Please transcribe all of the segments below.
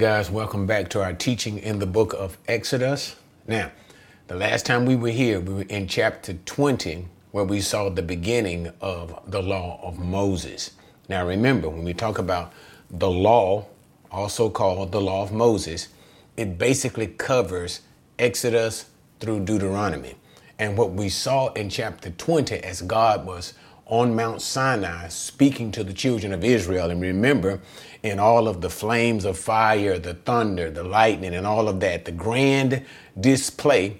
Guys, welcome back to our teaching in the book of Exodus. Now, the last time we were here, we were in chapter 20, where we saw the beginning of the law of Moses. Now, remember, when we talk about the law, also called the law of Moses, it basically covers Exodus through Deuteronomy. And what we saw in chapter 20 as God was on Mount Sinai speaking to the children of Israel. And remember, in all of the flames of fire, the thunder, the lightning, and all of that, the grand display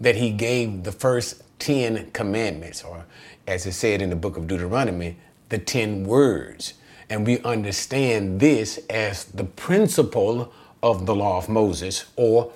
that he gave the first 10 commandments, or as it said in the book of Deuteronomy, the 10 words. And we understand this as the principle of the law of Moses, or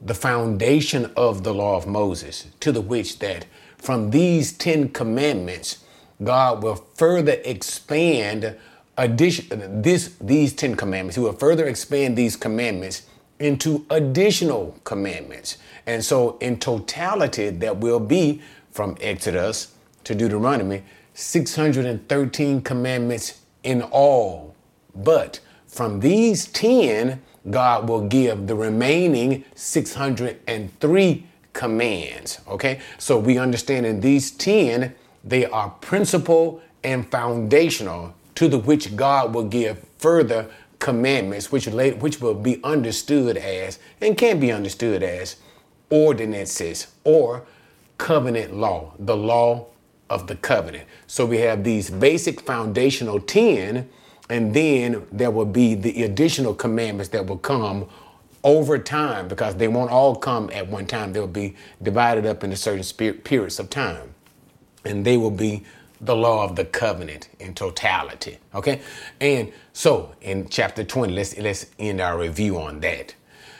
the foundation of the law of Moses, to the which that from these 10 commandments, God will further expand addition this these 10 commandments. He will further expand these commandments into additional commandments. And so in totality that will be from Exodus to Deuteronomy 613 commandments in all. But from these 10 God will give the remaining 603 commands. Okay? So we understand in these 10 they are principal and foundational to the which God will give further commandments, which, which will be understood as and can be understood as ordinances or covenant law, the law of the covenant. So we have these basic foundational 10, and then there will be the additional commandments that will come over time because they won't all come at one time. They'll be divided up into certain periods of time and they will be the law of the covenant in totality. Okay? And so in chapter 20, let's let's end our review on that.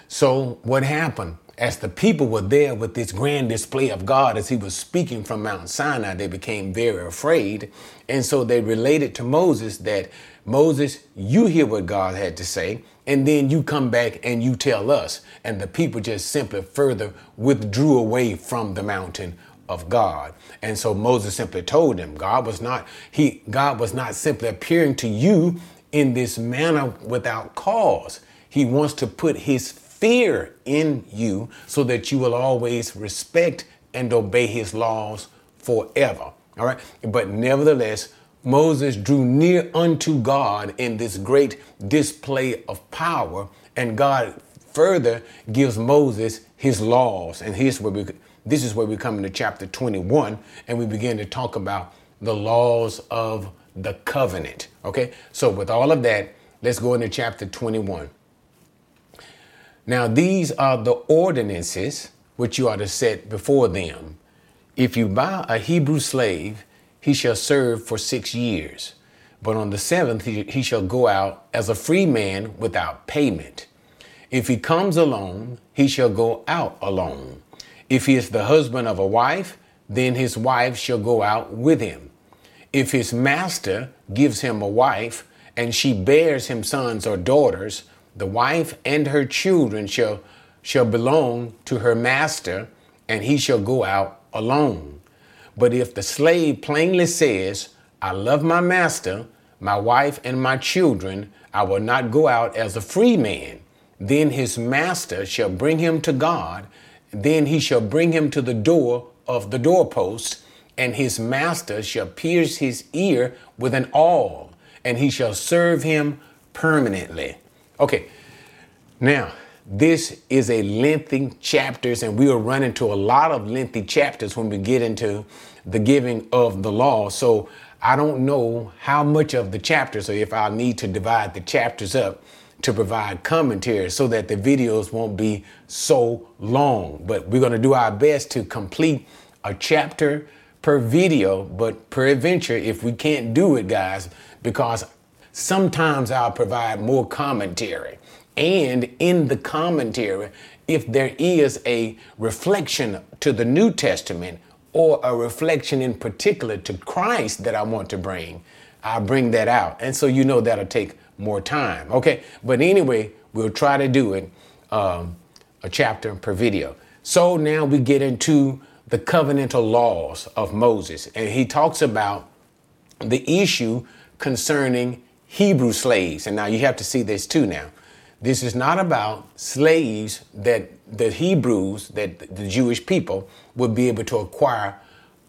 So what happened? As the people were there with this grand display of God as he was speaking from Mount Sinai, they became very afraid. And so they related to Moses that Moses, you hear what God had to say, and then you come back and you tell us. And the people just simply further withdrew away from the mountain of God. And so Moses simply told him, God was not, he, God was not simply appearing to you in this manner without cause. He wants to put his fear in you so that you will always respect and obey his laws forever. All right. But nevertheless, Moses drew near unto God in this great display of power, and God further gives Moses his laws. And we this is where we come into chapter 21 and we begin to talk about the laws of the covenant. Okay, so with all of that, let's go into chapter 21. Now, these are the ordinances which you are to set before them. If you buy a Hebrew slave, he shall serve for six years. But on the seventh, he, he shall go out as a free man without payment. If he comes alone, he shall go out alone. If he is the husband of a wife, then his wife shall go out with him. If his master gives him a wife, and she bears him sons or daughters, the wife and her children shall, shall belong to her master, and he shall go out alone. But if the slave plainly says, I love my master, my wife, and my children, I will not go out as a free man, then his master shall bring him to God, then he shall bring him to the door of the doorpost, and his master shall pierce his ear with an awl, and he shall serve him permanently. Okay, now this is a lengthy chapters, and we will run into a lot of lengthy chapters when we get into the giving of the law. So I don't know how much of the chapters, or if I'll need to divide the chapters up to provide commentary so that the videos won't be so long. But we're going to do our best to complete a chapter per video, but per adventure, if we can't do it, guys, because sometimes I'll provide more commentary. And in the commentary, if there is a reflection to the New Testament or a reflection in particular to Christ that I want to bring, I'll bring that out. And so you know that'll take more time. Okay, but anyway, we'll try to do it um, a chapter per video. So now we get into the covenantal laws of Moses, and he talks about the issue concerning Hebrew slaves. And now you have to see this too now. This is not about slaves that the Hebrews, that the Jewish people would be able to acquire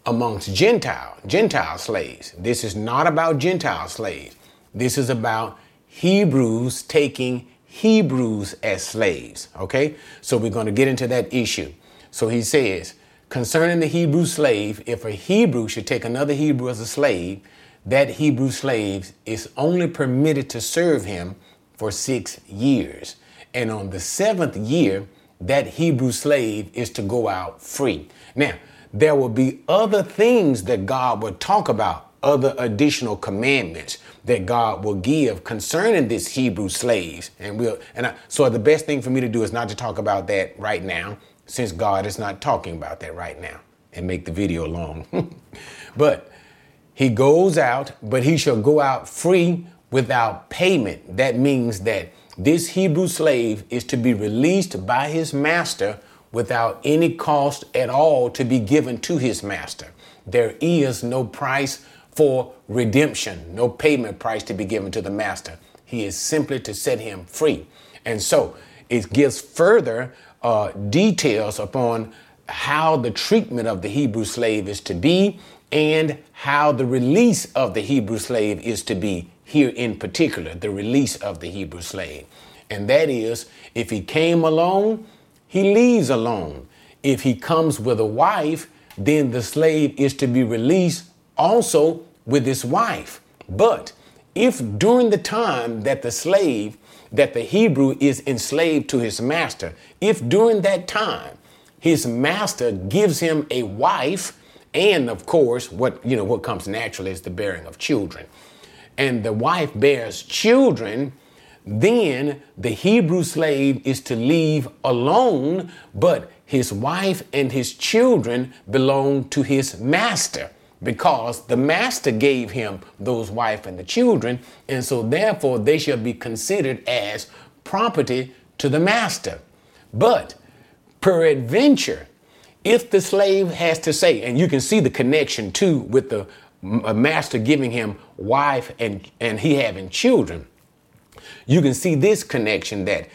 amongst Gentile, Gentile slaves. This is not about Gentile slaves. This is about Hebrews taking Hebrews as slaves. Okay? So we're going to get into that issue. So he says, concerning the Hebrew slave, if a Hebrew should take another Hebrew as a slave, that Hebrew slave is only permitted to serve him for six years. And on the seventh year, that Hebrew slave is to go out free. Now, there will be other things that God will talk about, other additional commandments that God will give concerning this Hebrew slaves. And we'll and I, so the best thing for me to do is not to talk about that right now, since God is not talking about that right now, and make the video long. but he goes out, but he shall go out free without payment. That means that this Hebrew slave is to be released by his master without any cost at all to be given to his master. There is no price for redemption, no payment price to be given to the master. He is simply to set him free. And so it gives further uh, details upon how the treatment of the Hebrew slave is to be and how the release of the Hebrew slave is to be here in particular, the release of the Hebrew slave. And that is, if he came alone, he leaves alone. If he comes with a wife, then the slave is to be released also with his wife. But if during the time that the slave, that the Hebrew is enslaved to his master, if during that time his master gives him a wife, and of course, what you know, what comes naturally is the bearing of children, and the wife bears children, then the Hebrew slave is to leave alone, but his wife and his children belong to his master because the master gave him those wife and the children, and so therefore they shall be considered as property to the master. But peradventure, if the slave has to say, and you can see the connection too with the uh, master giving him wife and, and he having children, you can see this connection that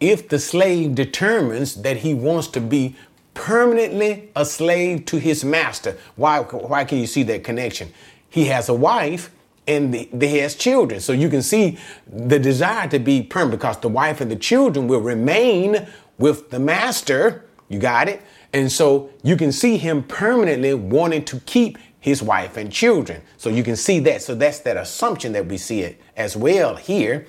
if the slave determines that he wants to be permanently a slave to his master. Why, why can you see that connection? He has a wife and the, he has children. So you can see the desire to be permanent because the wife and the children will remain with the master. You got it? And so you can see him permanently wanting to keep his wife and children. So you can see that. So that's that assumption that we see it as well here.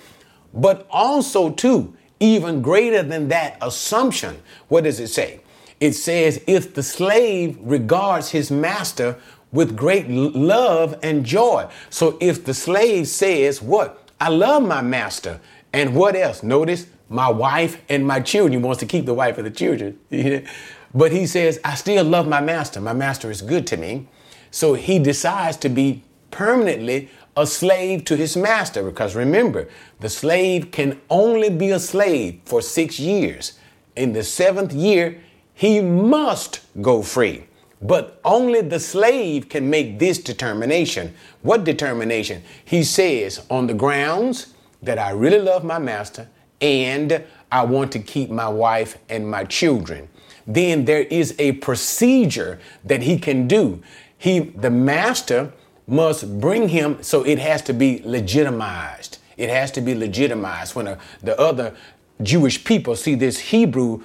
But also, too, even greater than that assumption, what does it say? It says, if the slave regards his master with great love and joy. So if the slave says, What? I love my master. And what else? Notice my wife and my children. He wants to keep the wife and the children. but he says, I still love my master. My master is good to me. So he decides to be permanently a slave to his master. Because remember, the slave can only be a slave for six years. In the seventh year, he must go free. But only the slave can make this determination. What determination? He says, on the grounds that I really love my master and I want to keep my wife and my children. Then there is a procedure that he can do. He, the master must bring him, so it has to be legitimized. It has to be legitimized. When a, the other Jewish people see this Hebrew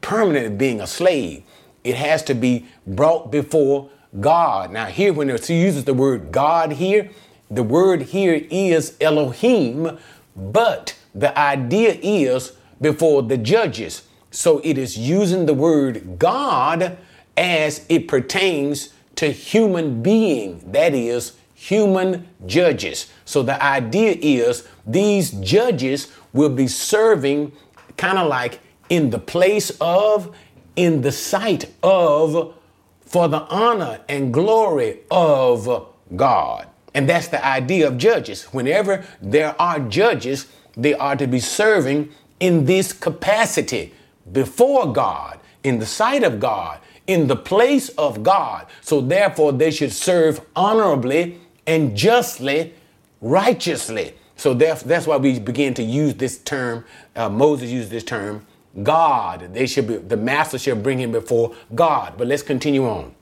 permanently being a slave. It has to be brought before God. Now, here, when it uses the word God here, the word here is Elohim, but the idea is before the judges. So it is using the word God as it pertains to human being, that is, human judges. So the idea is these judges will be serving kind of like in the place of, in the sight of, for the honor and glory of God. And that's the idea of judges. Whenever there are judges, they are to be serving in this capacity before God, in the sight of God, in the place of God. So therefore, they should serve honorably and justly, righteously. So that's, why we begin to use this term. Uh, Moses used this term, God. They should be the master shall bring him before God. But let's continue on.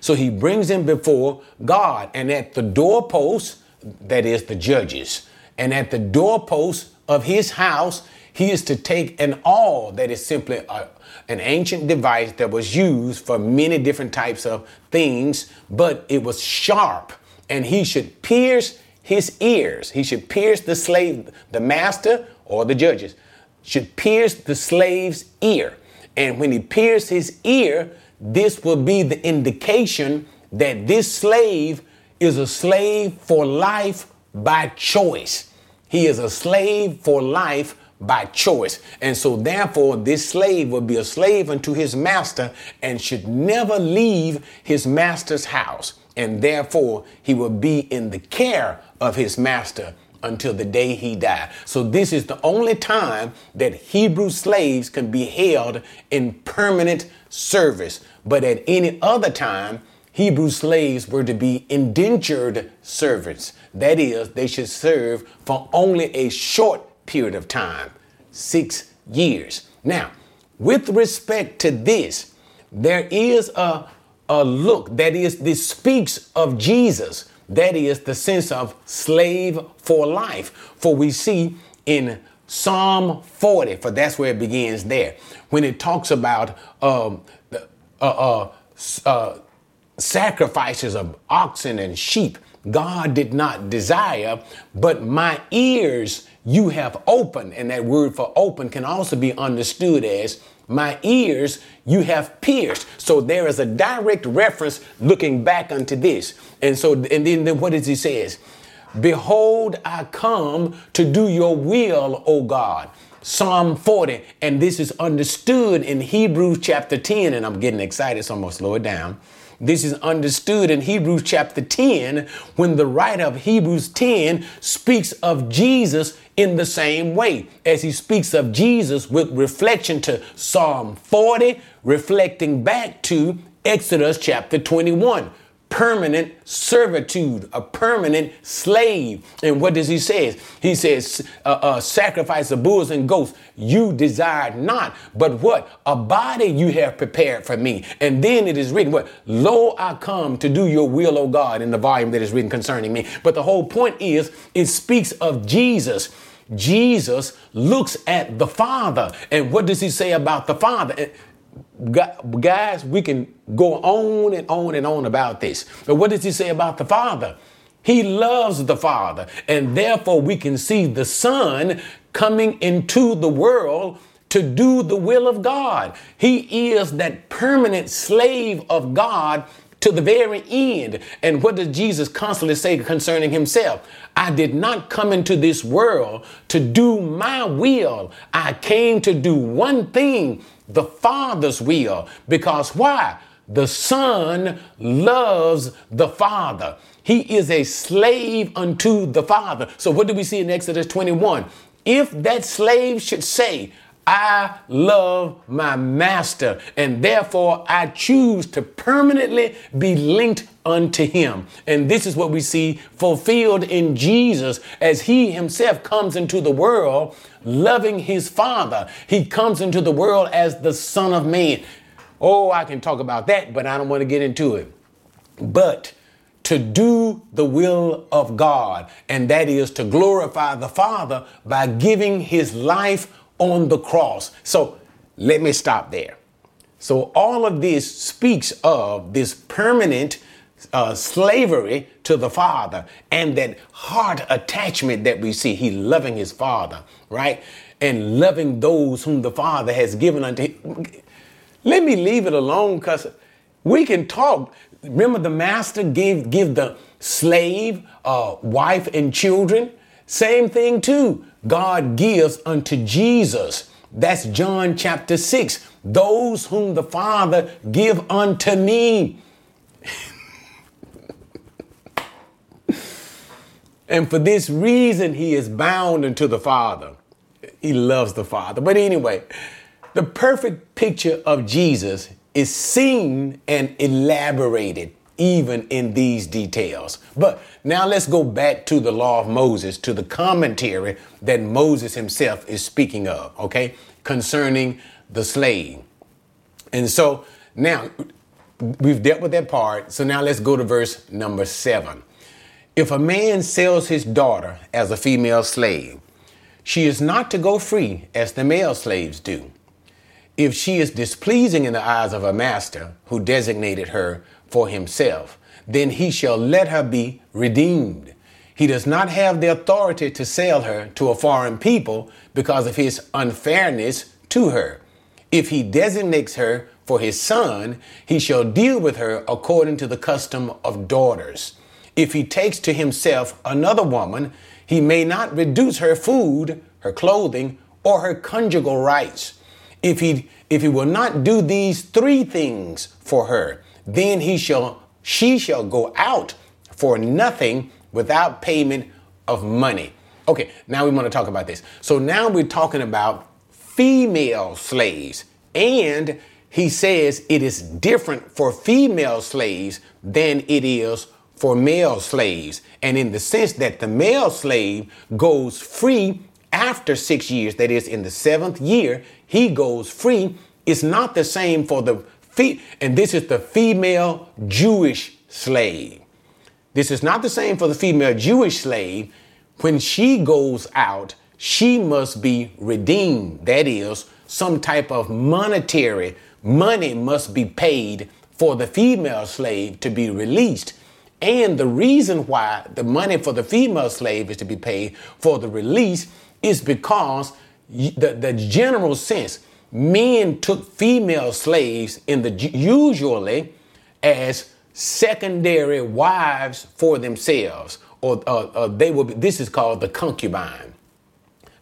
So he brings him before God, and at the doorpost, that is the judges, and at the doorpost of his house, he is to take an awl that is simply a, an ancient device that was used for many different types of things, but it was sharp, and he should pierce his ears. He should pierce the slave, the master or the judges, should pierce the slave's ear. And when he pierced his ear, this will be the indication that this slave is a slave for life by choice. He is a slave for life by choice. And so, therefore, this slave will be a slave unto his master and should never leave his master's house. And therefore, he will be in the care of his master until the day he died. So, this is the only time that Hebrew slaves can be held in permanent service. But at any other time, Hebrew slaves were to be indentured servants. That is, they should serve for only a short period of time six years. Now, with respect to this, there is a, a look that is, this speaks of Jesus. That is the sense of slave for life. For we see in Psalm 40, for that's where it begins there, when it talks about um, uh, uh, uh, sacrifices of oxen and sheep. God did not desire, but my ears you have opened. And that word for open can also be understood as my ears you have pierced. So there is a direct reference looking back unto this. And so, and then, then what does he says? Behold, I come to do your will, O God. Psalm 40, and this is understood in Hebrews chapter 10, and I'm getting excited, so I'm gonna slow it down. This is understood in Hebrews chapter 10 when the writer of Hebrews 10 speaks of Jesus in the same way as he speaks of Jesus with reflection to Psalm 40, reflecting back to Exodus chapter 21 permanent servitude, a permanent slave. And what does he say? He says, uh, uh, sacrifice of bulls and goats you desired not, but what? A body you have prepared for me. And then it is written, what? Lo, I come to do your will, O God, in the volume that is written concerning me. But the whole point is, it speaks of Jesus. Jesus looks at the Father. And what does he say about the Father? guys, we can go on and on and on about this. But what does he say about the Father? He loves the Father, and therefore we can see the Son coming into the world to do the will of God. He is that permanent slave of God to the very end. And what does Jesus constantly say concerning himself? I did not come into this world to do my will. I came to do one thing the Father's will. Because why? The Son loves the Father. He is a slave unto the Father. So, what do we see in Exodus 21? If that slave should say, I love my master, and therefore I choose to permanently be linked unto him. And this is what we see fulfilled in Jesus as he himself comes into the world loving his father. He comes into the world as the Son of Man. Oh, I can talk about that, but I don't want to get into it. But to do the will of God, and that is to glorify the Father by giving his life on the cross. So let me stop there. So all of this speaks of this permanent uh, slavery to the Father and that heart attachment that we see. He loving his Father, right? And loving those whom the Father has given unto him. Let me leave it alone because we can talk. Remember, the master gave give the slave uh, wife and children. Same thing too. God gives unto Jesus. That's John chapter 6. Those whom the Father give unto me. And for this reason, he is bound unto the Father. He loves the Father. But anyway, the perfect picture of Jesus is seen and elaborated even in these details. But now let's go back to the law of Moses, to the commentary that Moses himself is speaking of, okay, concerning the slave. And so now we've dealt with that part. So now let's go to verse number seven. If a man sells his daughter as a female slave, she is not to go free as the male slaves do. If she is displeasing in the eyes of her master, who designated her for himself, then he shall let her be redeemed. He does not have the authority to sell her to a foreign people because of his unfairness to her. If he designates her for his son, he shall deal with her according to the custom of daughters. If he takes to himself another woman, he may not reduce her food, her clothing, or her conjugal rights. If he if he will not do these three things for her, then he shall she shall go out for nothing without payment of money. Okay, now we want to talk about this. So now we're talking about female slaves. And he says it is different for female slaves than it is for male slaves. And in the sense that the male slave goes free after six years, that is, in the seventh year, he goes free. It's not the same for the and this is the female Jewish slave. This is not the same for the female Jewish slave. When she goes out, she must be redeemed. That is, some type of monetary money must be paid for the female slave to be released. And the reason why the money for the female slave is to be paid for the release is because the, the general sense men took female slaves in the usually as secondary wives for themselves, or uh, uh, they will. Be, this is called the concubine.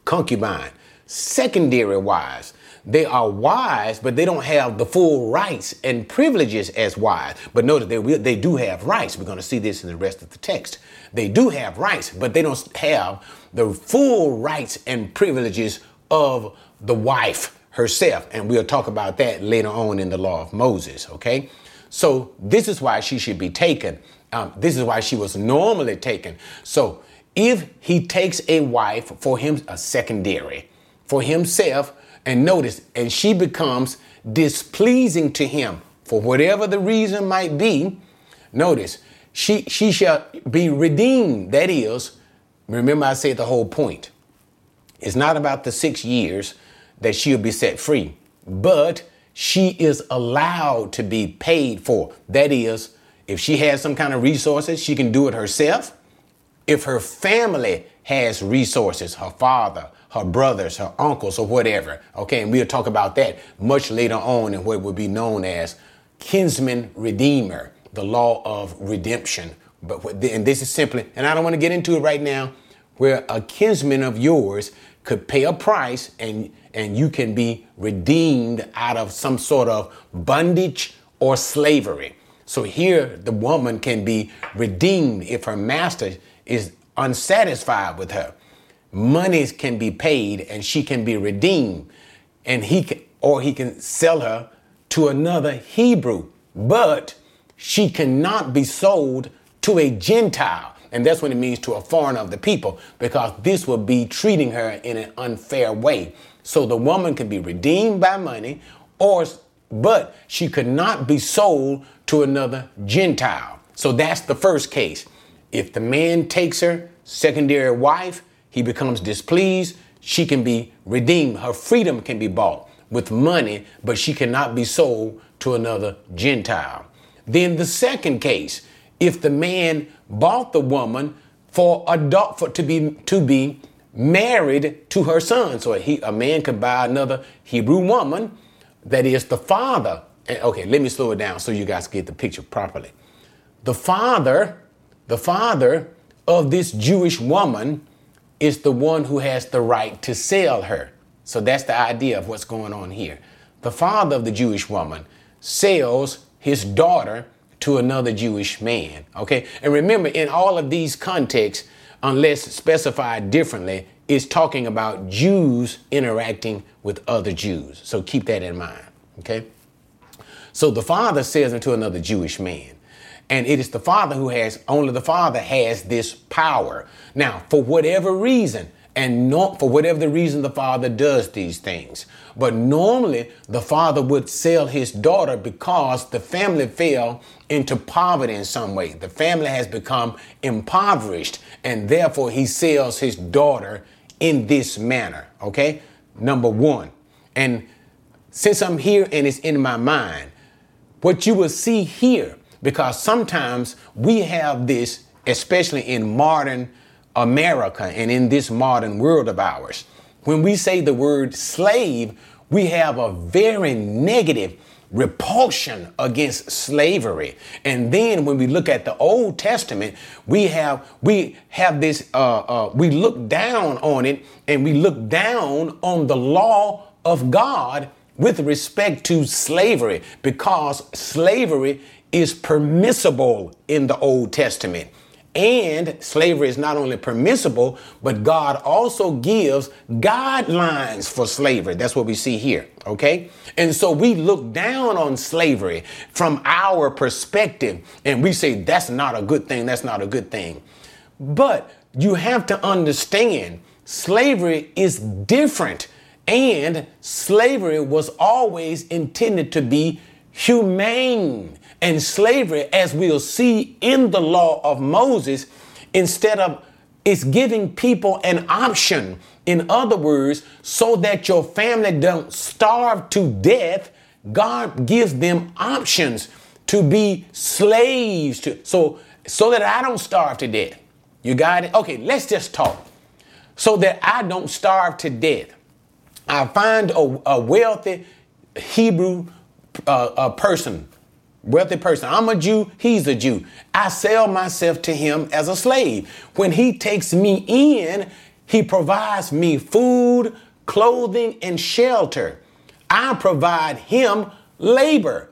Concubine, secondary wives. They are wives, but they don't have the full rights and privileges as wives. But notice they will, they do have rights. We're going to see this in the rest of the text. They do have rights, but they don't have the full rights and privileges of the wife herself. And we'll talk about that later on in the law of Moses, okay? So this is why she should be taken. Um, this is why she was normally taken. So if he takes a wife for him, a secondary, for himself, and notice, and she becomes displeasing to him for whatever the reason might be, notice, she, she shall be redeemed. That is, remember I said the whole point. It's not about the six years that she'll be set free, but she is allowed to be paid for. That is, if she has some kind of resources, she can do it herself. If her family has resources, her father, her brothers, her uncles, or whatever, okay, and we'll talk about that much later on in what would be known as kinsman redeemer, the law of redemption. But and this is simply, and I don't want to get into it right now, where a kinsman of yours could pay a price and and you can be redeemed out of some sort of bondage or slavery. So here the woman can be redeemed if her master is unsatisfied with her. Monies can be paid and she can be redeemed and he can, or he can sell her to another Hebrew, but she cannot be sold to a Gentile. And that's what it means to a foreigner of the people, because this will be treating her in an unfair way. So the woman can be redeemed by money, or but she could not be sold to another Gentile. So that's the first case. If the man takes her, secondary wife, he becomes displeased, she can be redeemed. Her freedom can be bought with money, but she cannot be sold to another Gentile. Then the second case, if the man bought the woman for adult for to be to be married to her son. So he, a man could buy another Hebrew woman that is the father. Okay, let me slow it down so you guys get the picture properly. The father, the father of this Jewish woman is the one who has the right to sell her. So that's the idea of what's going on here. The father of the Jewish woman sells his daughter to another Jewish man. Okay? And remember, in all of these contexts, unless specified differently, is talking about Jews interacting with other Jews. So keep that in mind. Okay? So the father says unto another Jewish man, And it is the Father who has, only the Father has this power. Now, for whatever reason, and not for whatever the reason the father does these things. But normally the father would sell his daughter because the family fell into poverty in some way. The family has become impoverished and therefore he sells his daughter in this manner. Okay. Number one. And since I'm here and it's in my mind, what you will see here, because sometimes we have this, especially in modern America and in this modern world of ours. When we say the word slave, we have a very negative repulsion against slavery. And then when we look at the Old Testament, we have we have this uh, uh, we look down on it and we look down on the law of God with respect to slavery because slavery is permissible in the Old Testament. And slavery is not only permissible, but God also gives guidelines for slavery. That's what we see here. Okay. And so we look down on slavery from our perspective and we say that's not a good thing. That's not a good thing. But you have to understand slavery is different and slavery was always intended to be humane. And slavery, as we'll see in the law of Moses, instead of it's giving people an option. In other words, so that your family don't starve to death, God gives them options to be slaves to so so that I don't starve to death. You got it? Okay, let's just talk. So that I don't starve to death. I find a, a wealthy Hebrew uh, a person, wealthy person. I'm a Jew, he's a Jew. I sell myself to him as a slave. When he takes me in, he provides me food, clothing, and shelter. I provide him labor.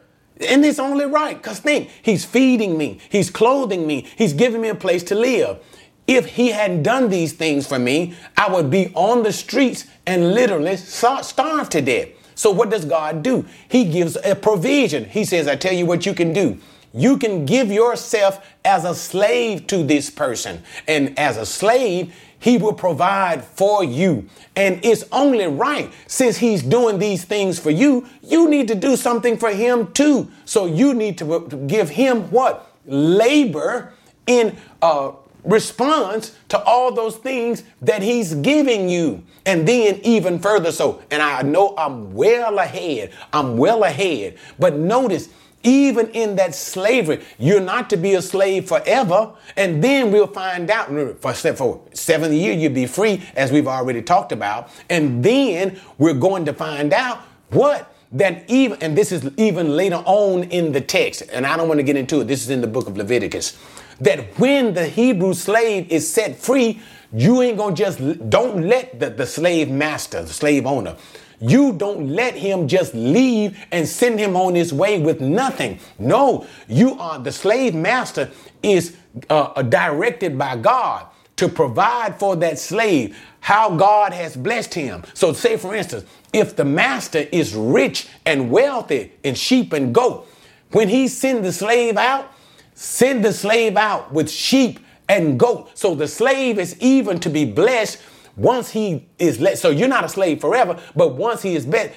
And it's only right because think, he's feeding me, he's clothing me, he's giving me a place to live. If he hadn't done these things for me, I would be on the streets and literally starve to death. So what does God do? He gives a provision. He says, I tell you what you can do. You can give yourself as a slave to this person. And as a slave, he will provide for you. And it's only right since he's doing these things for you, you need to do something for him too. So you need to give him what? Labor in uh, response to all those things that he's giving you. And then even further so, and I know I'm well ahead, I'm well ahead, but notice, even in that slavery, you're not to be a slave forever. And then we'll find out for, for seven years, you'll be free, as we've already talked about. And then we're going to find out what? That even, and this is even later on in the text, and I don't want to get into it. This is in the book of Leviticus that when the Hebrew slave is set free, you ain't gonna just, don't let the, the slave master, the slave owner, you don't let him just leave and send him on his way with nothing. No, you are the slave master is uh, directed by God to provide for that slave how God has blessed him. So, say for instance, if the master is rich and wealthy in sheep and goat, when he send the slave out, Send the slave out with sheep and goat. So the slave is even to be blessed once he is let. So you're not a slave forever, but once he is blessed,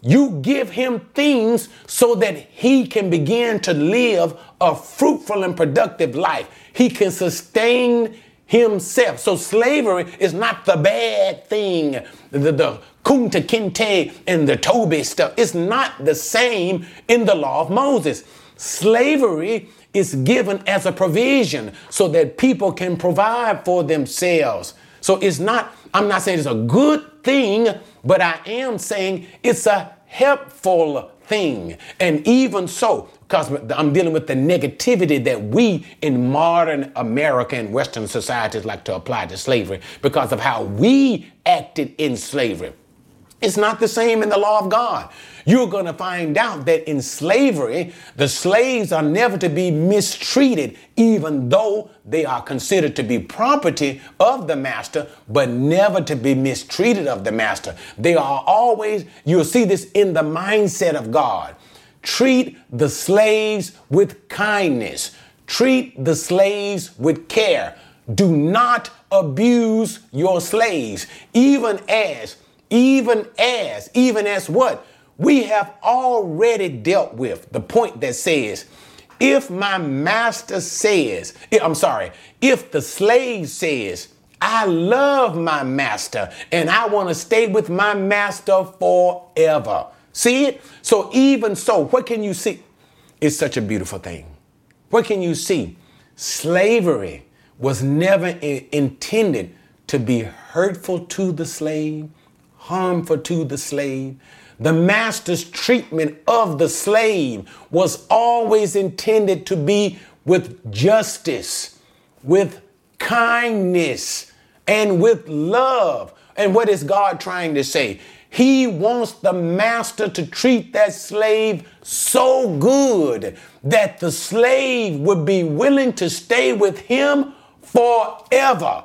you give him things so that he can begin to live a fruitful and productive life. He can sustain himself. So slavery is not the bad thing. The, the Kunta Kinte and the Toby stuff. It's not the same in the law of Moses. Slavery is given as a provision so that people can provide for themselves. So it's not, I'm not saying it's a good thing, but I am saying it's a helpful thing. And even so, because I'm dealing with the negativity that we in modern American Western societies like to apply to slavery because of how we acted in slavery. It's not the same in the law of God. You're going to find out that in slavery, the slaves are never to be mistreated, even though they are considered to be property of the master, but never to be mistreated of the master. They are always, you'll see this in the mindset of God. Treat the slaves with kindness. treat the slaves with care. Do not abuse your slaves, even as, even as, even as what? We have already dealt with the point that says, if my master says, eh, I'm sorry, if the slave says, I love my master and I want to stay with my master forever. See it? So, even so, what can you see? It's such a beautiful thing. What can you see? Slavery was never I- intended to be hurtful to the slave, harmful to the slave. The master's treatment of the slave was always intended to be with justice, with kindness, and with love. And what is God trying to say? He wants the master to treat that slave so good that the slave would be willing to stay with him forever.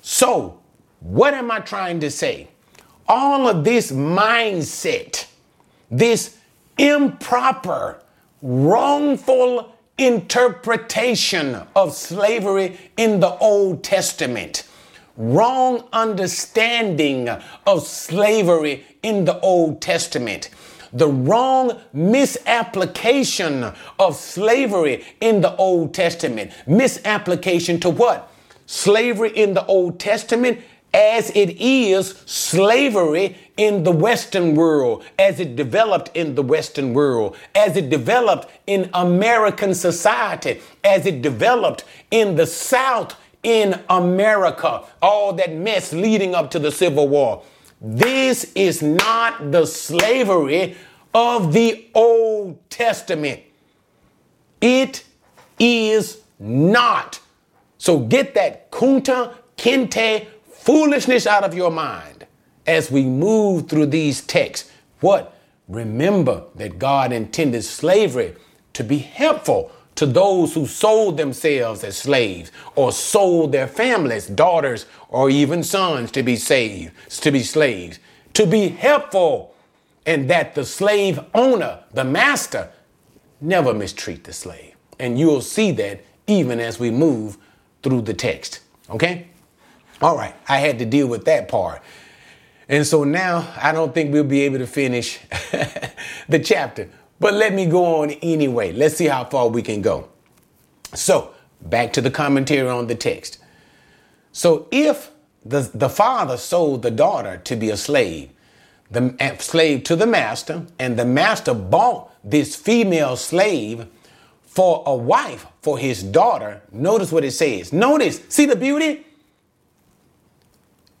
So, what am I trying to say? All of this mindset, this improper, wrongful interpretation of slavery in the Old Testament, wrong understanding of slavery in the Old Testament, the wrong misapplication of slavery in the Old Testament. Misapplication to what? Slavery in the Old Testament as it is slavery in the Western world, as it developed in the Western world, as it developed in American society, as it developed in the South in America, all that mess leading up to the Civil War. This is not the slavery of the Old Testament. It is not. So get that kunta kinte foolishness out of your mind as we move through these texts. What? Remember that God intended slavery to be helpful to those who sold themselves as slaves or sold their families, daughters, or even sons to be saved, to be slaves, to be helpful, and that the slave owner, the master, never mistreat the slave. And you'll see that even as we move through the text. Okay? All right, I had to deal with that part. And so now I don't think we'll be able to finish the chapter. But let me go on anyway. Let's see how far we can go. So, back to the commentary on the text. So, if the, the father sold the daughter to be a slave, the slave to the master, and the master bought this female slave for a wife for his daughter, notice what it says. Notice, see the beauty?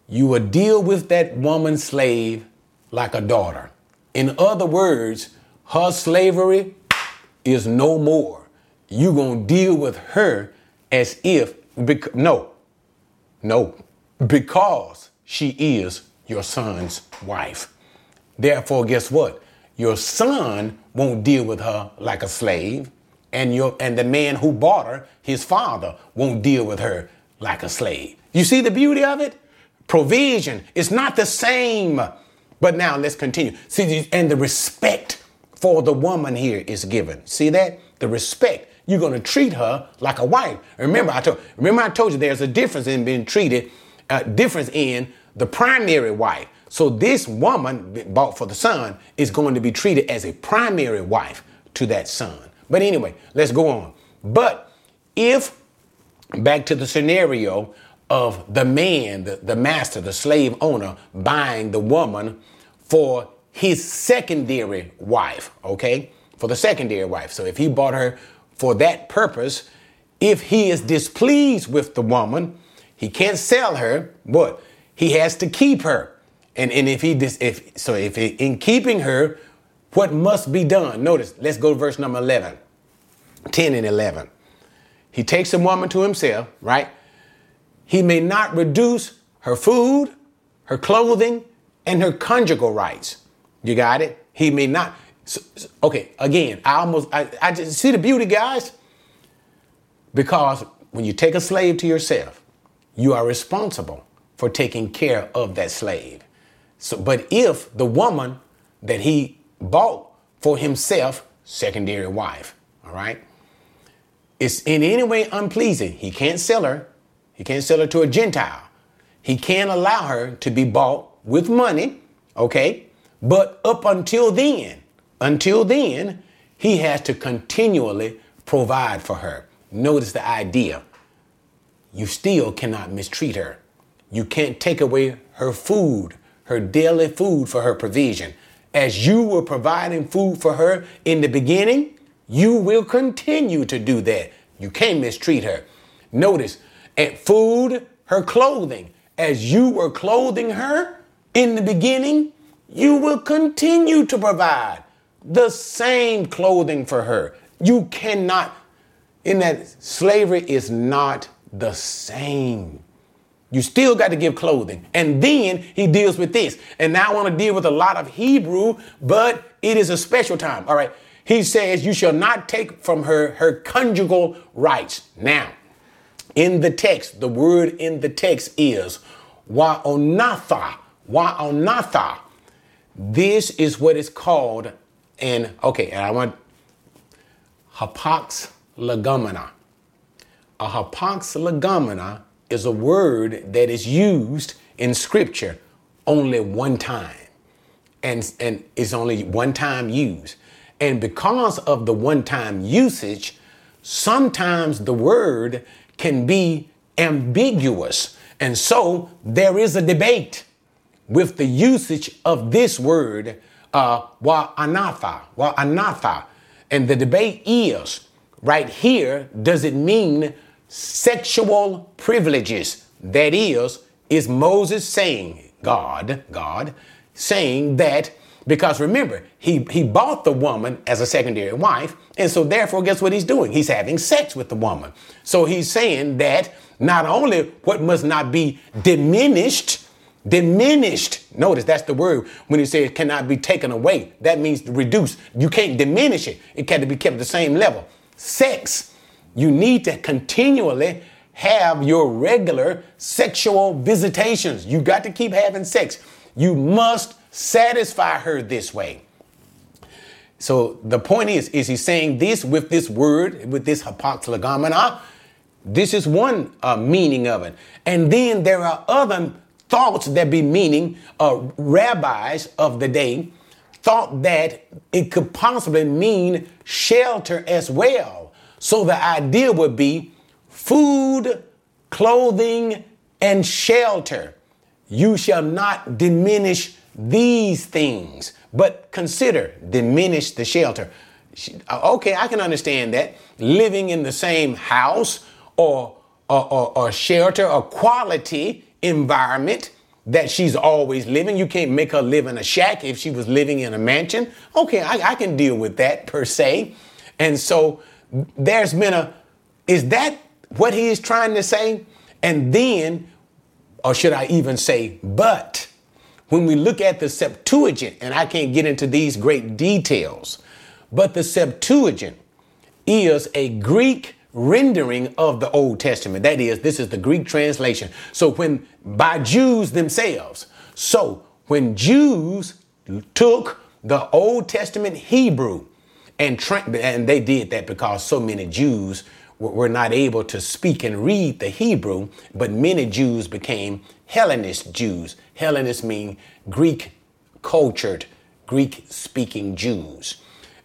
You will deal with that woman slave like a daughter. In other words, her slavery is no more. You're going to deal with her as if, bec- no, no, because she is your son's wife. Therefore, guess what? Your son won't deal with her like a slave, and your and the man who bought her, his father, won't deal with her like a slave. You see the beauty of it? Provision. It's not the same. But now let's continue. See, and the respect for the woman here is given. See that? The respect. You're going to treat her like a wife. Remember, I told. Remember, I told you there's a difference in being treated. Uh, difference in the primary wife. So this woman bought for the son is going to be treated as a primary wife to that son. But anyway, let's go on. But if back to the scenario of the man, the, the master, the slave owner buying the woman for his secondary wife, okay? For the secondary wife. So if he bought her for that purpose, if he is displeased with the woman, he can't sell her, but he has to keep her. And, and if he dis, if so if he, in keeping her, what must be done? Notice, let's go to verse number 11. 10 and 11. He takes a woman to himself, right? He may not reduce her food, her clothing, and her conjugal rights. You got it? He may not. Okay, again, I almost, I, I just see the beauty, guys. Because when you take a slave to yourself, you are responsible for taking care of that slave. So, but if the woman that he bought for himself, secondary wife, all right, is in any way unpleasing, he can't sell her. He can't sell her to a Gentile. He can't allow her to be bought with money, okay? But up until then, until then, he has to continually provide for her. Notice the idea. You still cannot mistreat her. You can't take away her food, her daily food for her provision. As you were providing food for her in the beginning, you will continue to do that. You can't mistreat her. Notice, at food, her clothing, as you were clothing her in the beginning, you will continue to provide the same clothing for her. You cannot, in that slavery is not the same. You still got to give clothing. And then he deals with this. And now I want to deal with a lot of Hebrew, but it is a special time. All right. He says, You shall not take from her her conjugal rights. Now, in the text, the word in the text is wa'onatha. Wa'onatha. This is what is called an, okay, and I want hapax legomena. A hapax legomena is a word that is used in scripture only one time and, and is only one time used. And because of the one time usage, sometimes the word can be ambiguous. And so there is a debate with the usage of this word, uh, wa'anatha, wa'anatha. And the debate is right here, does it mean sexual privileges. That is, is Moses saying, God, God, saying that because remember, he, he bought the woman as a secondary wife, and so therefore, guess what he's doing? He's having sex with the woman. So he's saying that not only what must not be diminished, diminished. Notice that's the word when he says cannot be taken away. That means reduce. You can't diminish it. It can be kept at the same level. Sex you need to continually have your regular sexual visitations. You got to keep having sex. You must satisfy her this way. So the point is, is he saying this with this word, with this hapax This is one uh, meaning of it. And then there are other thoughts that be meaning, uh, rabbis of the day thought that it could possibly mean shelter as well. So the idea would be food, clothing, and shelter. You shall not diminish these things, but consider diminish the shelter. Uh, okay, I can understand that. Living in the same house or, or, or, or shelter or quality environment that she's always living. You can't make her live in a shack if she was living in a mansion. Okay, I, I can deal with that per se. And so there's been a, is that what he is trying to say? And then, or should I even say, but when we look at the Septuagint, and I can't get into these great details, but the Septuagint is a Greek rendering of the Old Testament. That is, this is the Greek translation. So when by Jews themselves, so when Jews took the Old Testament Hebrew and, tra- and they did that because so many Jews were, not able to speak and read the Hebrew, but many Jews became Hellenist Jews. Hellenist mean Greek cultured, Greek speaking Jews.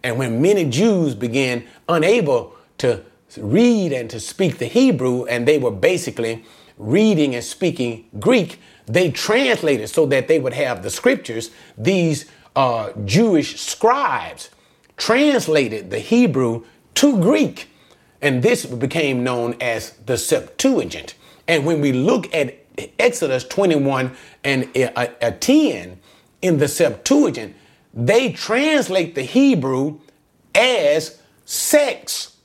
And when many Jews began unable to read and to speak the Hebrew, and they were basically reading and speaking Greek, they translated so that they would have the scriptures. These uh, Jewish scribes translated the Hebrew to Greek. And this became known as the Septuagint. And when we look at Exodus 21 and uh, uh, 10 in the Septuagint, they translate the Hebrew as sex.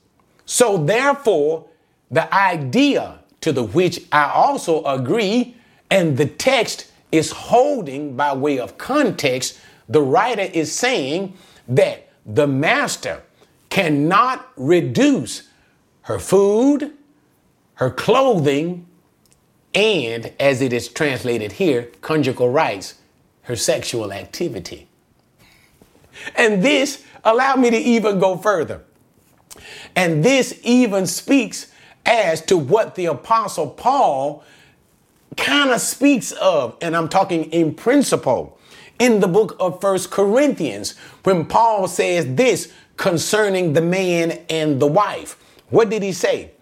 So therefore, the idea to the which I also agree, and the text is holding by way of context, the writer is saying that the master cannot reduce her food, her clothing, and as it is translated here, conjugal rights, her sexual activity. And this allowed me to even go further. And this even speaks as to what the apostle Paul kind of speaks of, and I'm talking in principle, in the book of First Corinthians, when Paul says this concerning the man and the wife. What did he say?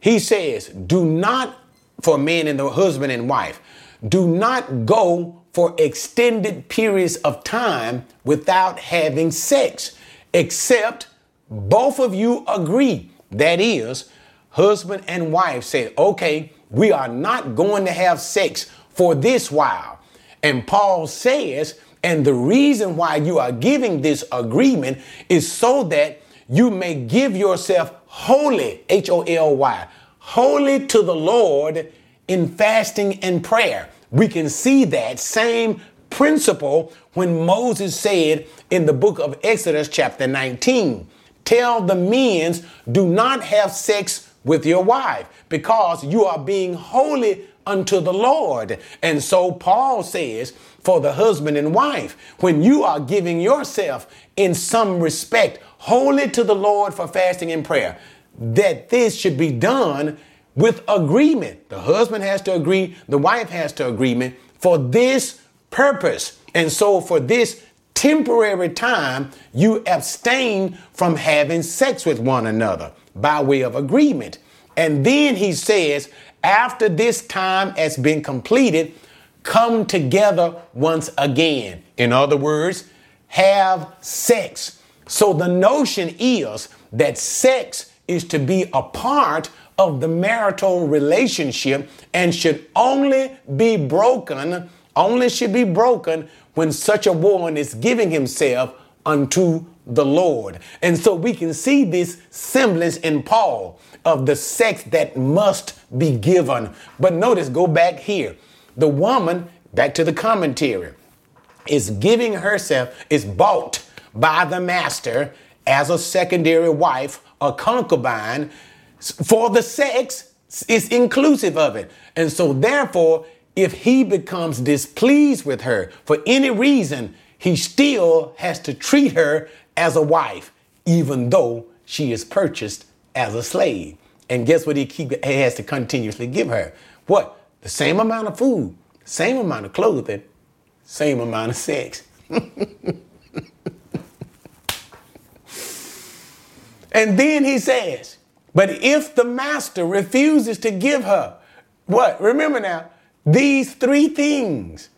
He says, Do not, for men and the husband and wife, do not go for extended periods of time without having sex, except both of you agree. That is, husband and wife say, okay, we are not going to have sex for this while. And Paul says, and the reason why you are giving this agreement is so that you may give yourself wholly, H O L Y, holy to the Lord in fasting and prayer. We can see that same principle when Moses said in the book of Exodus, chapter 19, Tell the men, do not have sex with your wife because you are being holy unto the Lord. And so Paul says, for the husband and wife, when you are giving yourself in some respect wholly to the Lord for fasting and prayer, that this should be done with agreement. The husband has to agree, the wife has to agreement for this purpose. And so for this temporary time, you abstain from having sex with one another by way of agreement. And then he says, after this time has been completed, come together once again. In other words, have sex. So the notion is that sex is to be a part of the marital relationship and should only be broken, only should be broken when such a one is giving himself unto the Lord. And so we can see this semblance in Paul of the sex that must be given. But notice, go back here. The woman, back to the commentary, is giving herself, is bought by the master as a secondary wife, a concubine, for the sex is inclusive of it. And so, therefore, if he becomes displeased with her for any reason, he still has to treat her as a wife, even though she is purchased as a slave. And guess what he, keep, he has to continuously give her? What? The same amount of food, same amount of clothing, same amount of sex. and then he says, but if the master refuses to give her, what? Remember now, these three things,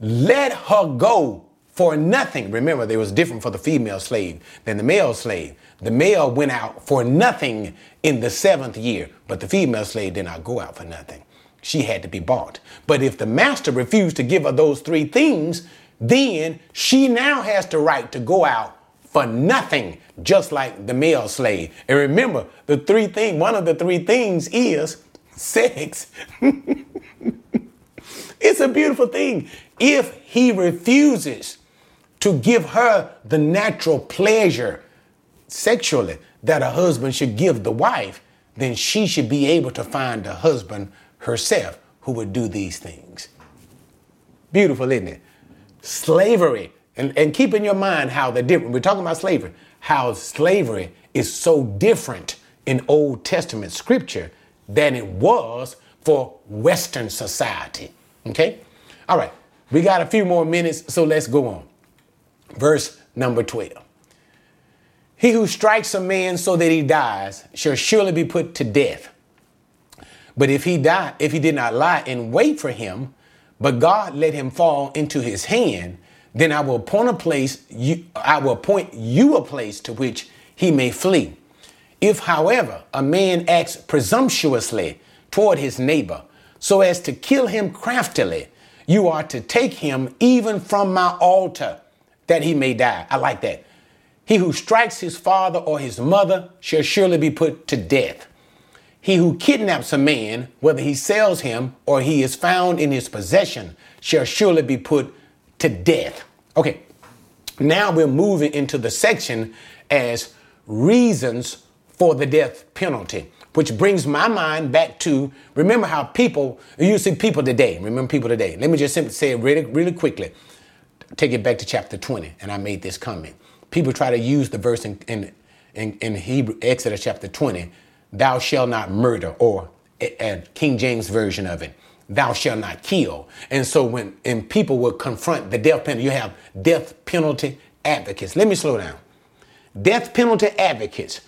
let her go for nothing. Remember, they was different for the female slave than the male slave. The male went out for nothing in the seventh year, but the female slave did not go out for nothing. She had to be bought. But if the master refused to give her those three things, then she now has the right to go out for nothing, just like the male slave. And remember, the three things, one of the three things is sex. it's a beautiful thing. If he refuses to give her the natural pleasure sexually that a husband should give the wife, then she should be able to find a husband herself who would do these things. Beautiful, isn't it? Slavery, and, and keep in your mind how the different, we're talking about slavery, how slavery is so different in Old Testament scripture than it was for Western society. Okay? All right, we got a few more minutes, so let's go on. Verse number 12. He who strikes a man so that he dies shall surely be put to death. But if he die, if he did not lie and wait for him, but God let him fall into his hand, then I will appoint a place, you, I will appoint you a place to which he may flee. If, however, a man acts presumptuously toward his neighbor, so as to kill him craftily, you are to take him even from my altar that he may die. I like that. He who strikes his father or his mother shall surely be put to death. He who kidnaps a man, whether he sells him or he is found in his possession, shall surely be put to death. Okay, now we're moving into the section as reasons for the death penalty, which brings my mind back to remember how people, you see people today, remember people today. Let me just simply say it really, really quickly take it back to chapter 20, and I made this comment. People try to use the verse in, in, in, in Hebrew, Exodus chapter 20, thou shalt not murder, or a, King James version of it, thou shalt not kill. And so when and people will confront the death penalty, you have death penalty advocates. Let me slow down. Death penalty advocates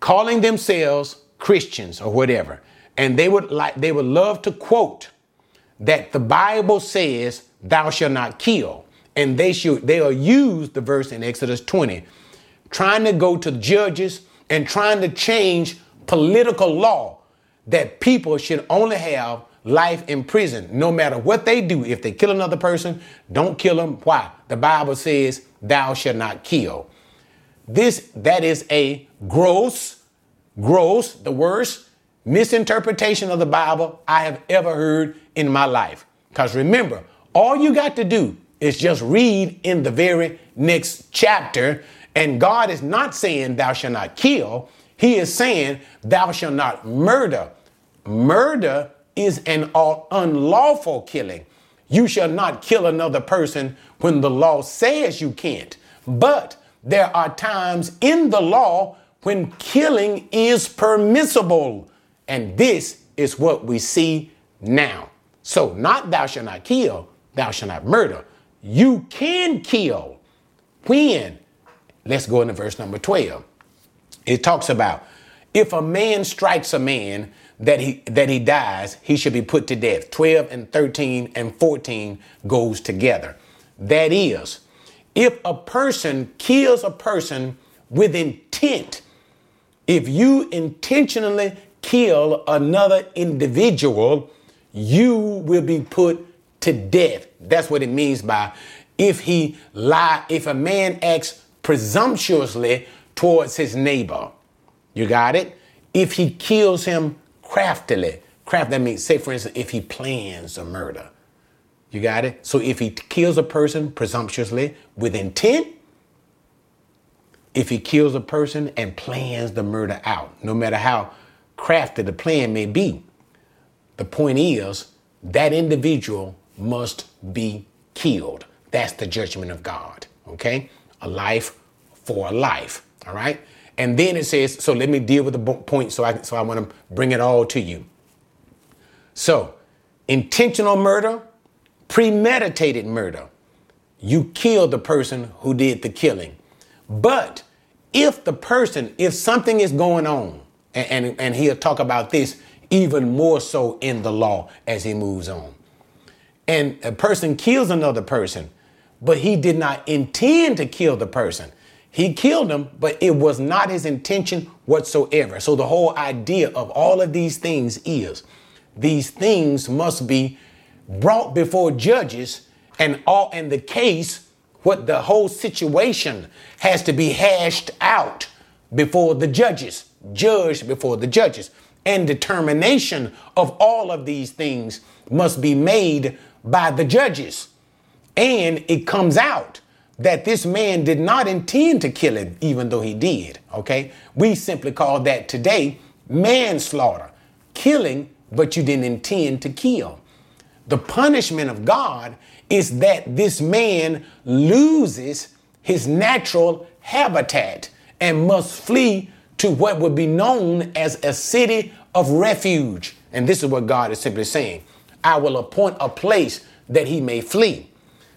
calling themselves Christians or whatever. And they would like they would love to quote that the Bible says thou shalt not kill. And they should they'll use the verse in Exodus 20, trying to go to judges and trying to change political law that people should only have life in prison, no matter what they do. If they kill another person, don't kill them. Why? The Bible says, thou shalt not kill. This, that is a gross, gross, the worst misinterpretation of the Bible I have ever heard in my life. Because remember, all you got to do is just read in the very next chapter, and God is not saying, thou shalt not kill. He is saying, thou shalt not murder. Murder is an unlawful killing. You shall not kill another person when the law says you can't. But there are times in the law when killing is permissible. And this is what we see now. So, not thou shalt not kill, thou shalt not murder. You can kill. When? Let's go into verse number 12. It talks about if a man strikes a man that he that he dies, he should be put to death. 12 and 13 and 14 goes together. That is, if a person kills a person with intent, if you intentionally kill another individual, you will be put to death. That's what it means by if he lie, if a man acts presumptuously towards his neighbor. You got it? If he kills him craftily. Craft, that means, say for instance, if he plans a murder. You got it? So if he kills a person presumptuously with intent, if he kills a person and plans the murder out, no matter how crafty the plan may be, the point is that individual must be killed. That's the judgment of God. Okay? A life for a life. All right? And then it says, so let me deal with the point. So I so I want to bring it all to you. So, intentional murder, premeditated murder. You killed the person who did the killing. But if the person, if something is going on, and, and, and he'll talk about this even more so in the law as he moves on. And a person kills another person, but he did not intend to kill the person. He killed him, but it was not his intention whatsoever. So the whole idea of all of these things is these things must be brought before judges and all in the case what the whole situation has to be hashed out before the judges, judged before the judges. And determination of all of these things must be made by the judges. And it comes out that this man did not intend to kill him, even though he did. Okay? We simply call that today manslaughter, killing, but you didn't intend to kill. The punishment of God is that this man loses his natural habitat and must flee to what would be known as a city of refuge. And this is what God is simply saying I will appoint a place that he may flee.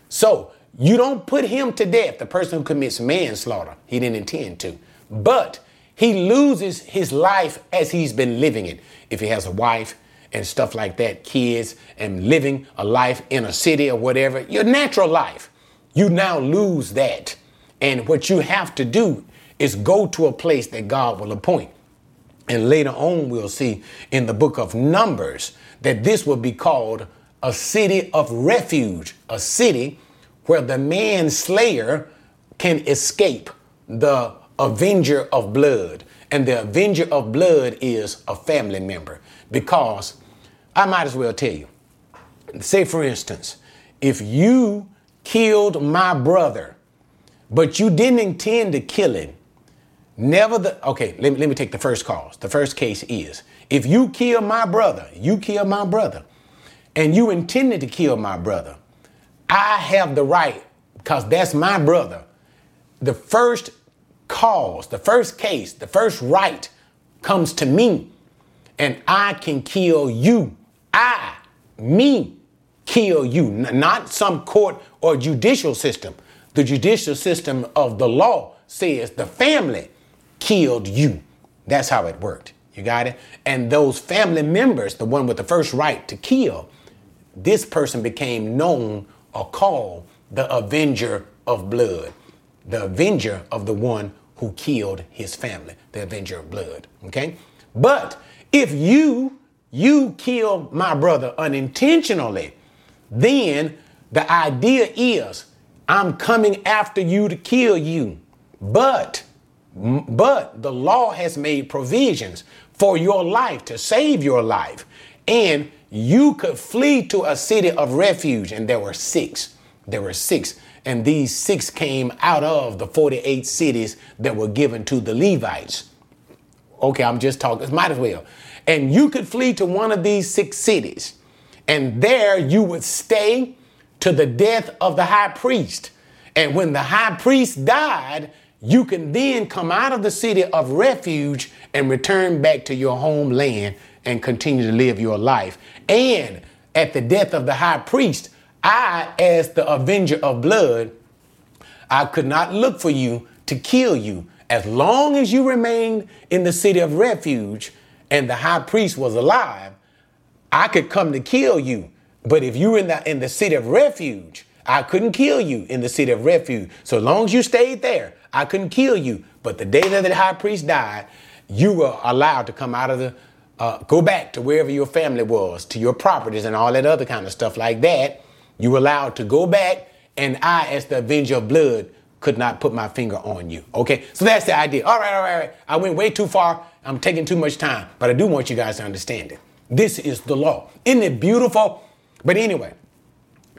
So, you don't put him to death, the person who commits manslaughter. He didn't intend to. But he loses his life as he's been living it. If he has a wife and stuff like that, kids, and living a life in a city or whatever, your natural life, you now lose that. And what you have to do is go to a place that God will appoint. And later on, we'll see in the book of Numbers that this will be called a city of refuge, a city where the manslayer can escape the avenger of blood. And the avenger of blood is a family member. Because I might as well tell you, say for instance, if you killed my brother, but you didn't intend to kill him, never the, okay, let me, let me take the first cause. The first case is if you kill my brother, you kill my brother, and you intended to kill my brother, I have the right, because that's my brother. The first cause, the first case, the first right comes to me, and I can kill you. I, me, kill you, not some court or judicial system. The judicial system of the law says the family killed you. That's how it worked. You got it? And those family members, the one with the first right to kill, this person became known or called the avenger of blood, the avenger of the one who killed his family, the avenger of blood. Okay? But if you you kill my brother unintentionally, then the idea is I'm coming after you to kill you. But but the law has made provisions for your life to save your life. And you could flee to a city of refuge and there were six. There were six and these six came out of the 48 cities that were given to the Levites. Okay, I'm just talking, might as well. And you could flee to one of these six cities, and there you would stay to the death of the high priest. And when the high priest died, you can then come out of the city of refuge and return back to your homeland and continue to live your life. And at the death of the high priest, I, as the avenger of blood, I could not look for you to kill you. As long as you remained in the city of refuge and the high priest was alive, I could come to kill you. But if you were in the, in the city of refuge, I couldn't kill you in the city of refuge. So long as you stayed there, I couldn't kill you. But the day that the high priest died, you were allowed to come out of the, uh, go back to wherever your family was, to your properties and all that other kind of stuff like that you were allowed to go back, and I, as the avenger of blood, could not put my finger on you. Okay, so that's the idea. All right, all right, all right. I went way too far. I'm taking too much time, but I do want you guys to understand it. This is the law. Isn't it beautiful? But anyway,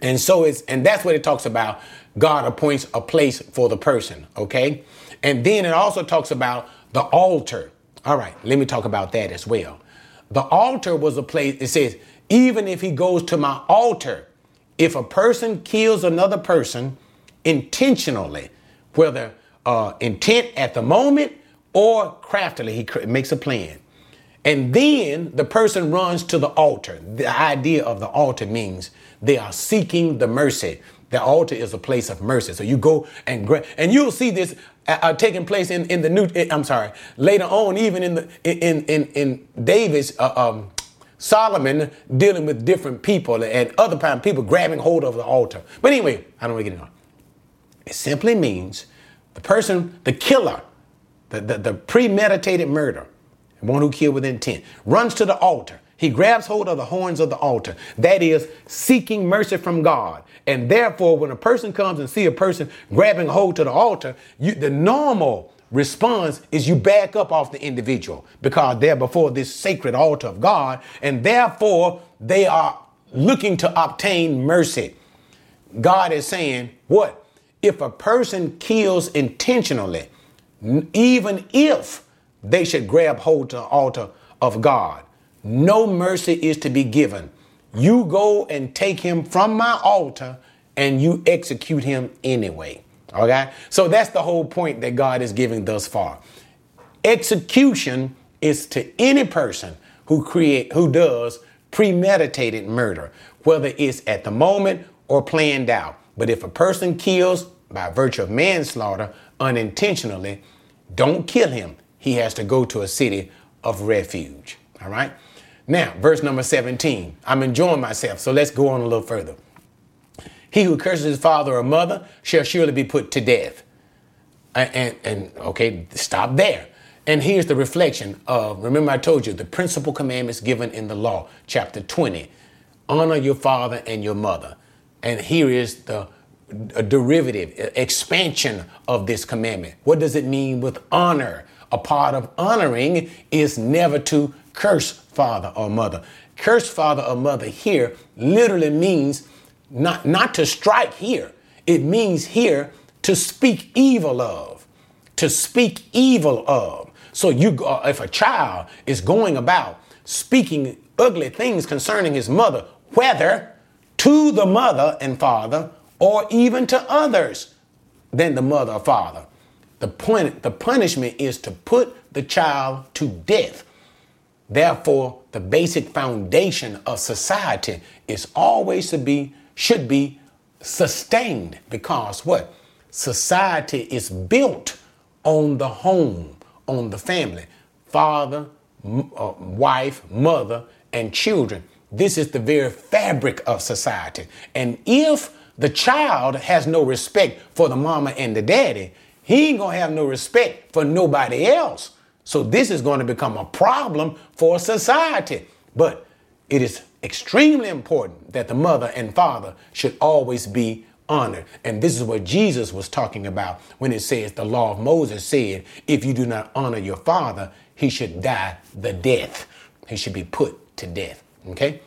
and so it's, and that's what it talks about. God appoints a place for the person, okay? And then it also talks about the altar. All right, let me talk about that as well. The altar was a place, it says, even if he goes to my altar, if a person kills another person intentionally, whether uh, intent at the moment or craftily, he makes a plan. And then the person runs to the altar. The idea of the altar means they are seeking the mercy. The altar is a place of mercy. So you go and and you'll see this uh, taking place in, in the new. I'm sorry, later on, even in the in in in David's uh, um, Solomon dealing with different people and other people grabbing hold of the altar. But anyway, I don't want to get into it. It simply means the person, the killer, the, the, the premeditated murder, one who killed with intent, runs to the altar. He grabs hold of the horns of the altar. That is seeking mercy from God. And therefore, when a person comes and see a person grabbing hold to the altar, you, the normal response is you back up off the individual because they're before this sacred altar of God, and therefore they are looking to obtain mercy. God is saying, What? If a person kills intentionally, even if they should grab hold to the altar of God, no mercy is to be given. You go and take him from my altar and you execute him anyway. Okay? So that's the whole point that God is giving thus far. Execution is to any person who create who does premeditated murder, whether it's at the moment or planned out. But if a person kills by virtue of manslaughter unintentionally, don't kill him. He has to go to a city of refuge. All right? Now, verse number 17. I'm enjoying myself, so let's go on a little further. He who curses his father or mother shall surely be put to death. And, and, and, okay, stop there. And here's the reflection of remember, I told you the principal commandments given in the law, chapter 20 honor your father and your mother. And here is the derivative, expansion of this commandment. What does it mean with honor? A part of honoring is never to curse father or mother. Curse father or mother here literally means not, not to strike here. It means here to speak evil of, to speak evil of. So you, uh, if a child is going about speaking ugly things concerning his mother, whether to the mother and father or even to others than the mother or father, the point, the punishment is to put the child to death. Therefore, the basic foundation of society is always to be, should be sustained because what? Society is built on the home, on the family, father, m- uh, wife, mother, and children. This is the very fabric of society. And if the child has no respect for the mama and the daddy, he ain't gonna have no respect for nobody else. So this is going to become a problem for society. But it is extremely important that the mother and father should always be honored. And this is what Jesus was talking about when it says the law of Moses said, if you do not honor your father, he should die the death. He should be put to death. Okay?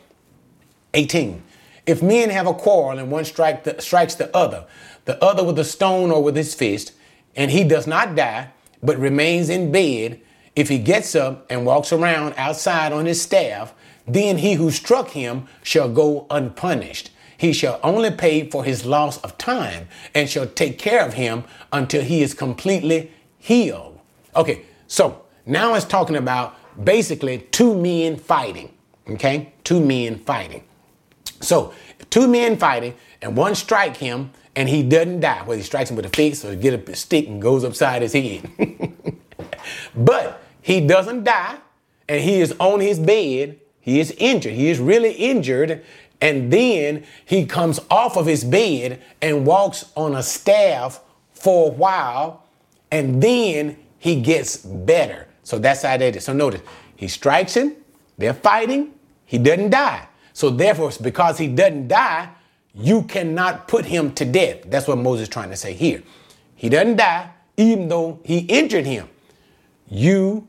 18. If men have a quarrel and one strike the, strikes the other, the other with a stone or with his fist, and he does not die, but remains in bed, if he gets up and walks around outside on his staff, then he who struck him shall go unpunished. He shall only pay for his loss of time and shall take care of him until he is completely healed. Okay, so now it's talking about basically two men fighting. Okay, two men fighting. So two men fighting, and one strike him, and he doesn't die. Whether he strikes him with a fist or get a stick and goes upside his head. but he doesn't die, and he is on his bed. He is injured. He is really injured. And then he comes off of his bed and walks on a staff for a while, and then he gets better. So that's how that is. So notice, he strikes him, they're fighting, he doesn't die. So therefore, because he doesn't die, you cannot put him to death. That's what Moses is trying to say here. He doesn't die, even though he injured him. You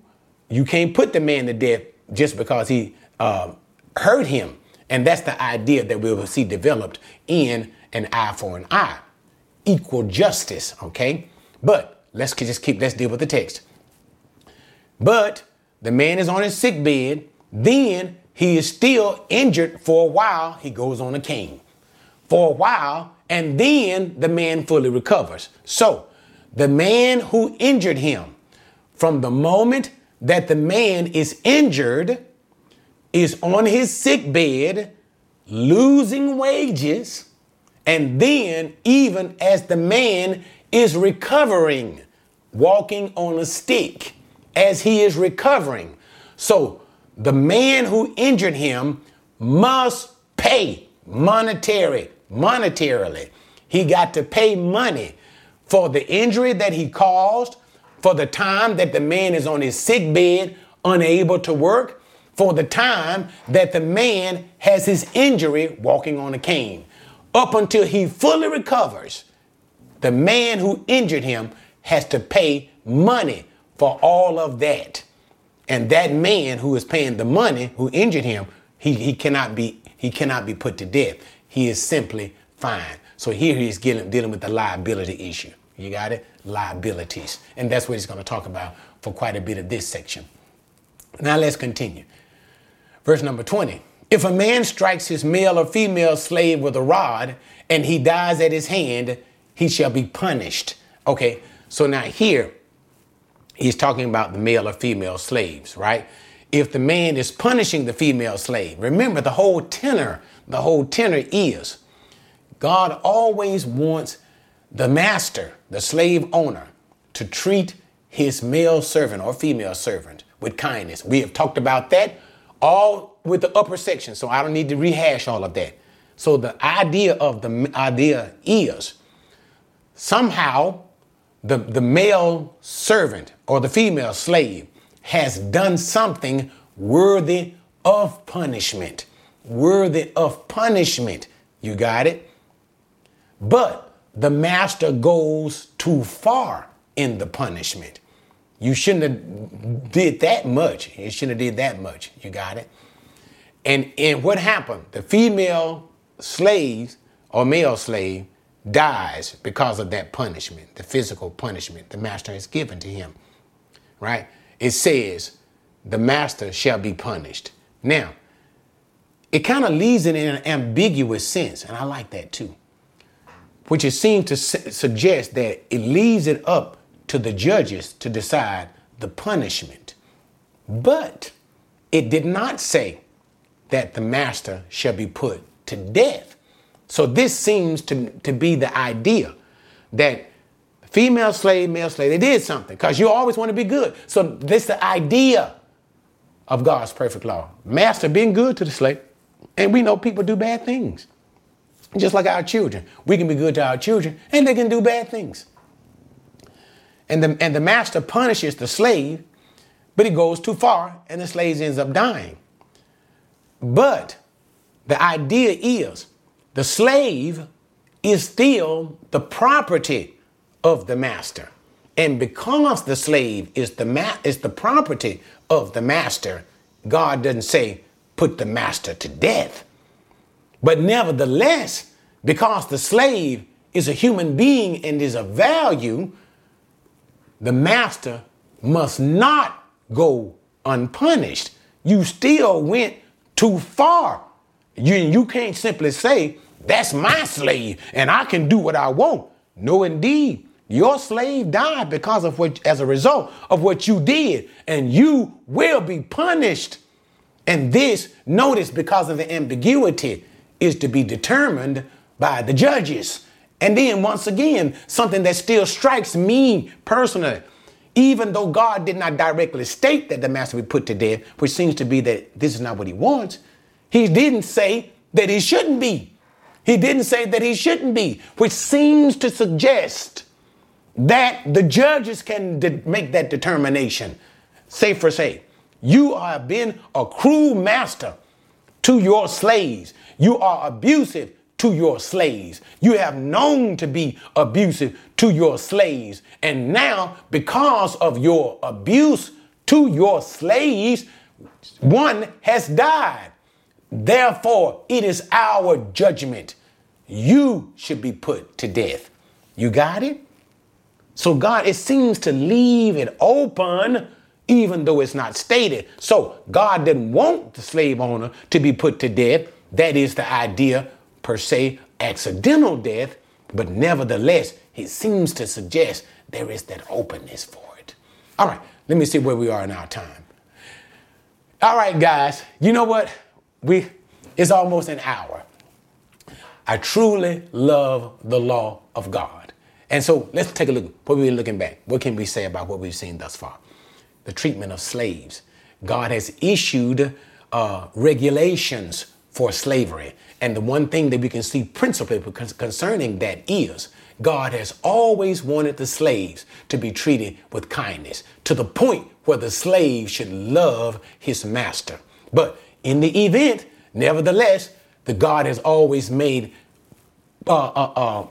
you can't put the man to death just because he uh, hurt him. And that's the idea that we will see developed in an eye for an eye. Equal justice, okay? But let's just keep, let's deal with the text. But the man is on his sick bed, then he is still injured for a while. He goes on a cane for a while, and then the man fully recovers. So the man who injured him, from the moment that the man is injured, is on his sick bed, losing wages, and then, even as the man is recovering, walking on a stick, as he is recovering. So, the man who injured him must pay monetary, monetarily. He got to pay money for the injury that he caused, for the time that the man is on his sick bed, unable to work, for the time that the man has his injury walking on a cane. Up until he fully recovers, the man who injured him has to pay money for all of that. And that man who is paying the money who injured him, he, he cannot be he cannot be put to death. He is simply fine. So here he is dealing, dealing with the liability issue. You got it? Liabilities. And that's what he's going to talk about for quite a bit of this section. Now let's continue. Verse number 20. If a man strikes his male or female slave with a rod and he dies at his hand, he shall be punished. Okay, so now here he's talking about the male or female slaves, right? If the man is punishing the female slave, remember the whole tenor, the whole tenor is God always wants the master, the slave owner, to treat his male servant or female servant with kindness. We have talked about that all with the upper section, so I don't need to rehash all of that. So the idea of the idea is somehow the, the male servant or the female slave has done something worthy of punishment. Worthy of punishment. You got it? But the master goes too far in the punishment. You shouldn't have did that much. You shouldn't have did that much. You got it? And and what happened? The female slaves or male slave dies because of that punishment, the physical punishment the master has given to him. Right? It says the master shall be punished. Now, it kind of leaves it in an ambiguous sense, and I like that too which it seems to su- suggest that it leaves it up to the judges to decide the punishment. But it did not say that the master shall be put to death. So this seems to, to be the idea that female slave, male slave, they did something because you always want to be good. So this is the idea of God's perfect law. Master being good to the slave. And we know people do bad things. Just like our children. We can be good to our children and they can do bad things. And the, and the master punishes the slave, but he goes too far and the slave ends up dying. But the idea is the slave is still the property of the master. And because the slave is the ma- is the property of the master, God doesn't say put the master to death. But nevertheless, because the slave is a human being and is of value, the master must not go unpunished. You still went too far. You, you can't simply say, that's my slave and I can do what I want. No, indeed. Your slave died because of what, as a result of what you did, and you will be punished. And this, notice, because of the ambiguity, is to be determined by the judges. And then, once again, something that still strikes me personally, even though God did not directly state that the master be put to death, which seems to be that this is not what he wants, he didn't say that he shouldn't be. He didn't say that he shouldn't be, which seems to suggest that the judges can de- make that determination. Say for say, you have been a cruel master to your slaves. You are abusive to your slaves. You have known to be abusive to your slaves. And now, because of your abuse to your slaves, one has died. Therefore, it is our judgment. You should be put to death. You got it? So God, it seems to leave it open even though it's not stated. So God didn't want the slave owner to be put to death. That is the idea, per se, accidental death. But nevertheless, it seems to suggest there is that openness for it. All right, let me see where we are in our time. All right, guys, you know what? We it's almost an hour. I truly love the law of God. And so let's take a look. What we're looking back. What can we say about what we've seen thus far? The treatment of slaves. God has issued uh, regulations for slavery. And the one thing that we can see principally concerning that is God has always wanted the slaves to be treated with kindness to the point where the slave should love his master. But in the event, nevertheless, the God has always made uh, uh, uh,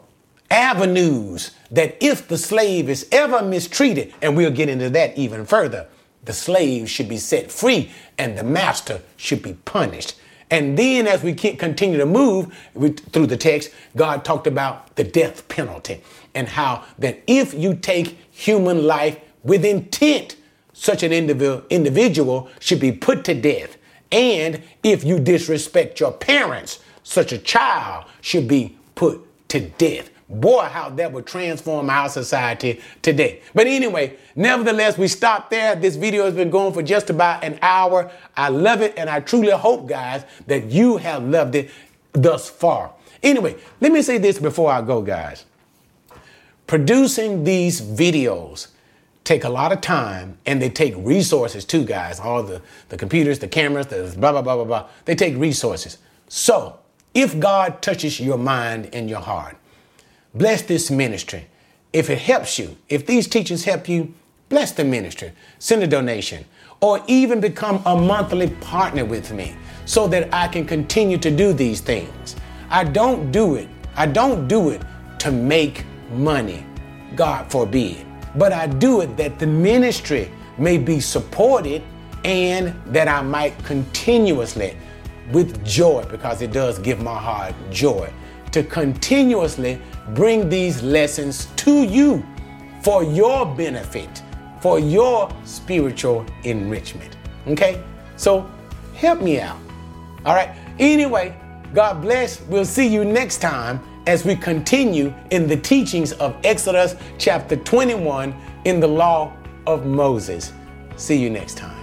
avenues that if the slave is ever mistreated, and we'll get into that even further, the slave should be set free and the master should be punished. And then, as we continue to move through the text, God talked about the death penalty and how that if you take human life with intent, such an individual should be put to death. And if you disrespect your parents, such a child should be put to death. Boy, how that would transform our society today. But anyway, nevertheless, we stop there. This video has been going for just about an hour. I love it, and I truly hope, guys, that you have loved it thus far. Anyway, let me say this before I go, guys. Producing these videos take a lot of time and they take resources too, guys. All the, the computers, the cameras, the blah, blah, blah, blah, blah. They take resources. So, if God touches your mind and your heart, bless this ministry. If it helps you, if these teachings help you, bless the ministry. Send a donation or even become a monthly partner with me so that I can continue to do these things. I don't do it. I don't do it to make money. God forbid. But I do it that the ministry may be supported and that I might continuously with joy because it does give my heart joy to continuously bring these lessons to you for your benefit, for your spiritual enrichment. Okay? So help me out. All right? Anyway, God bless. We'll see you next time as we continue in the teachings of Exodus chapter 21 in the law of Moses. See you next time.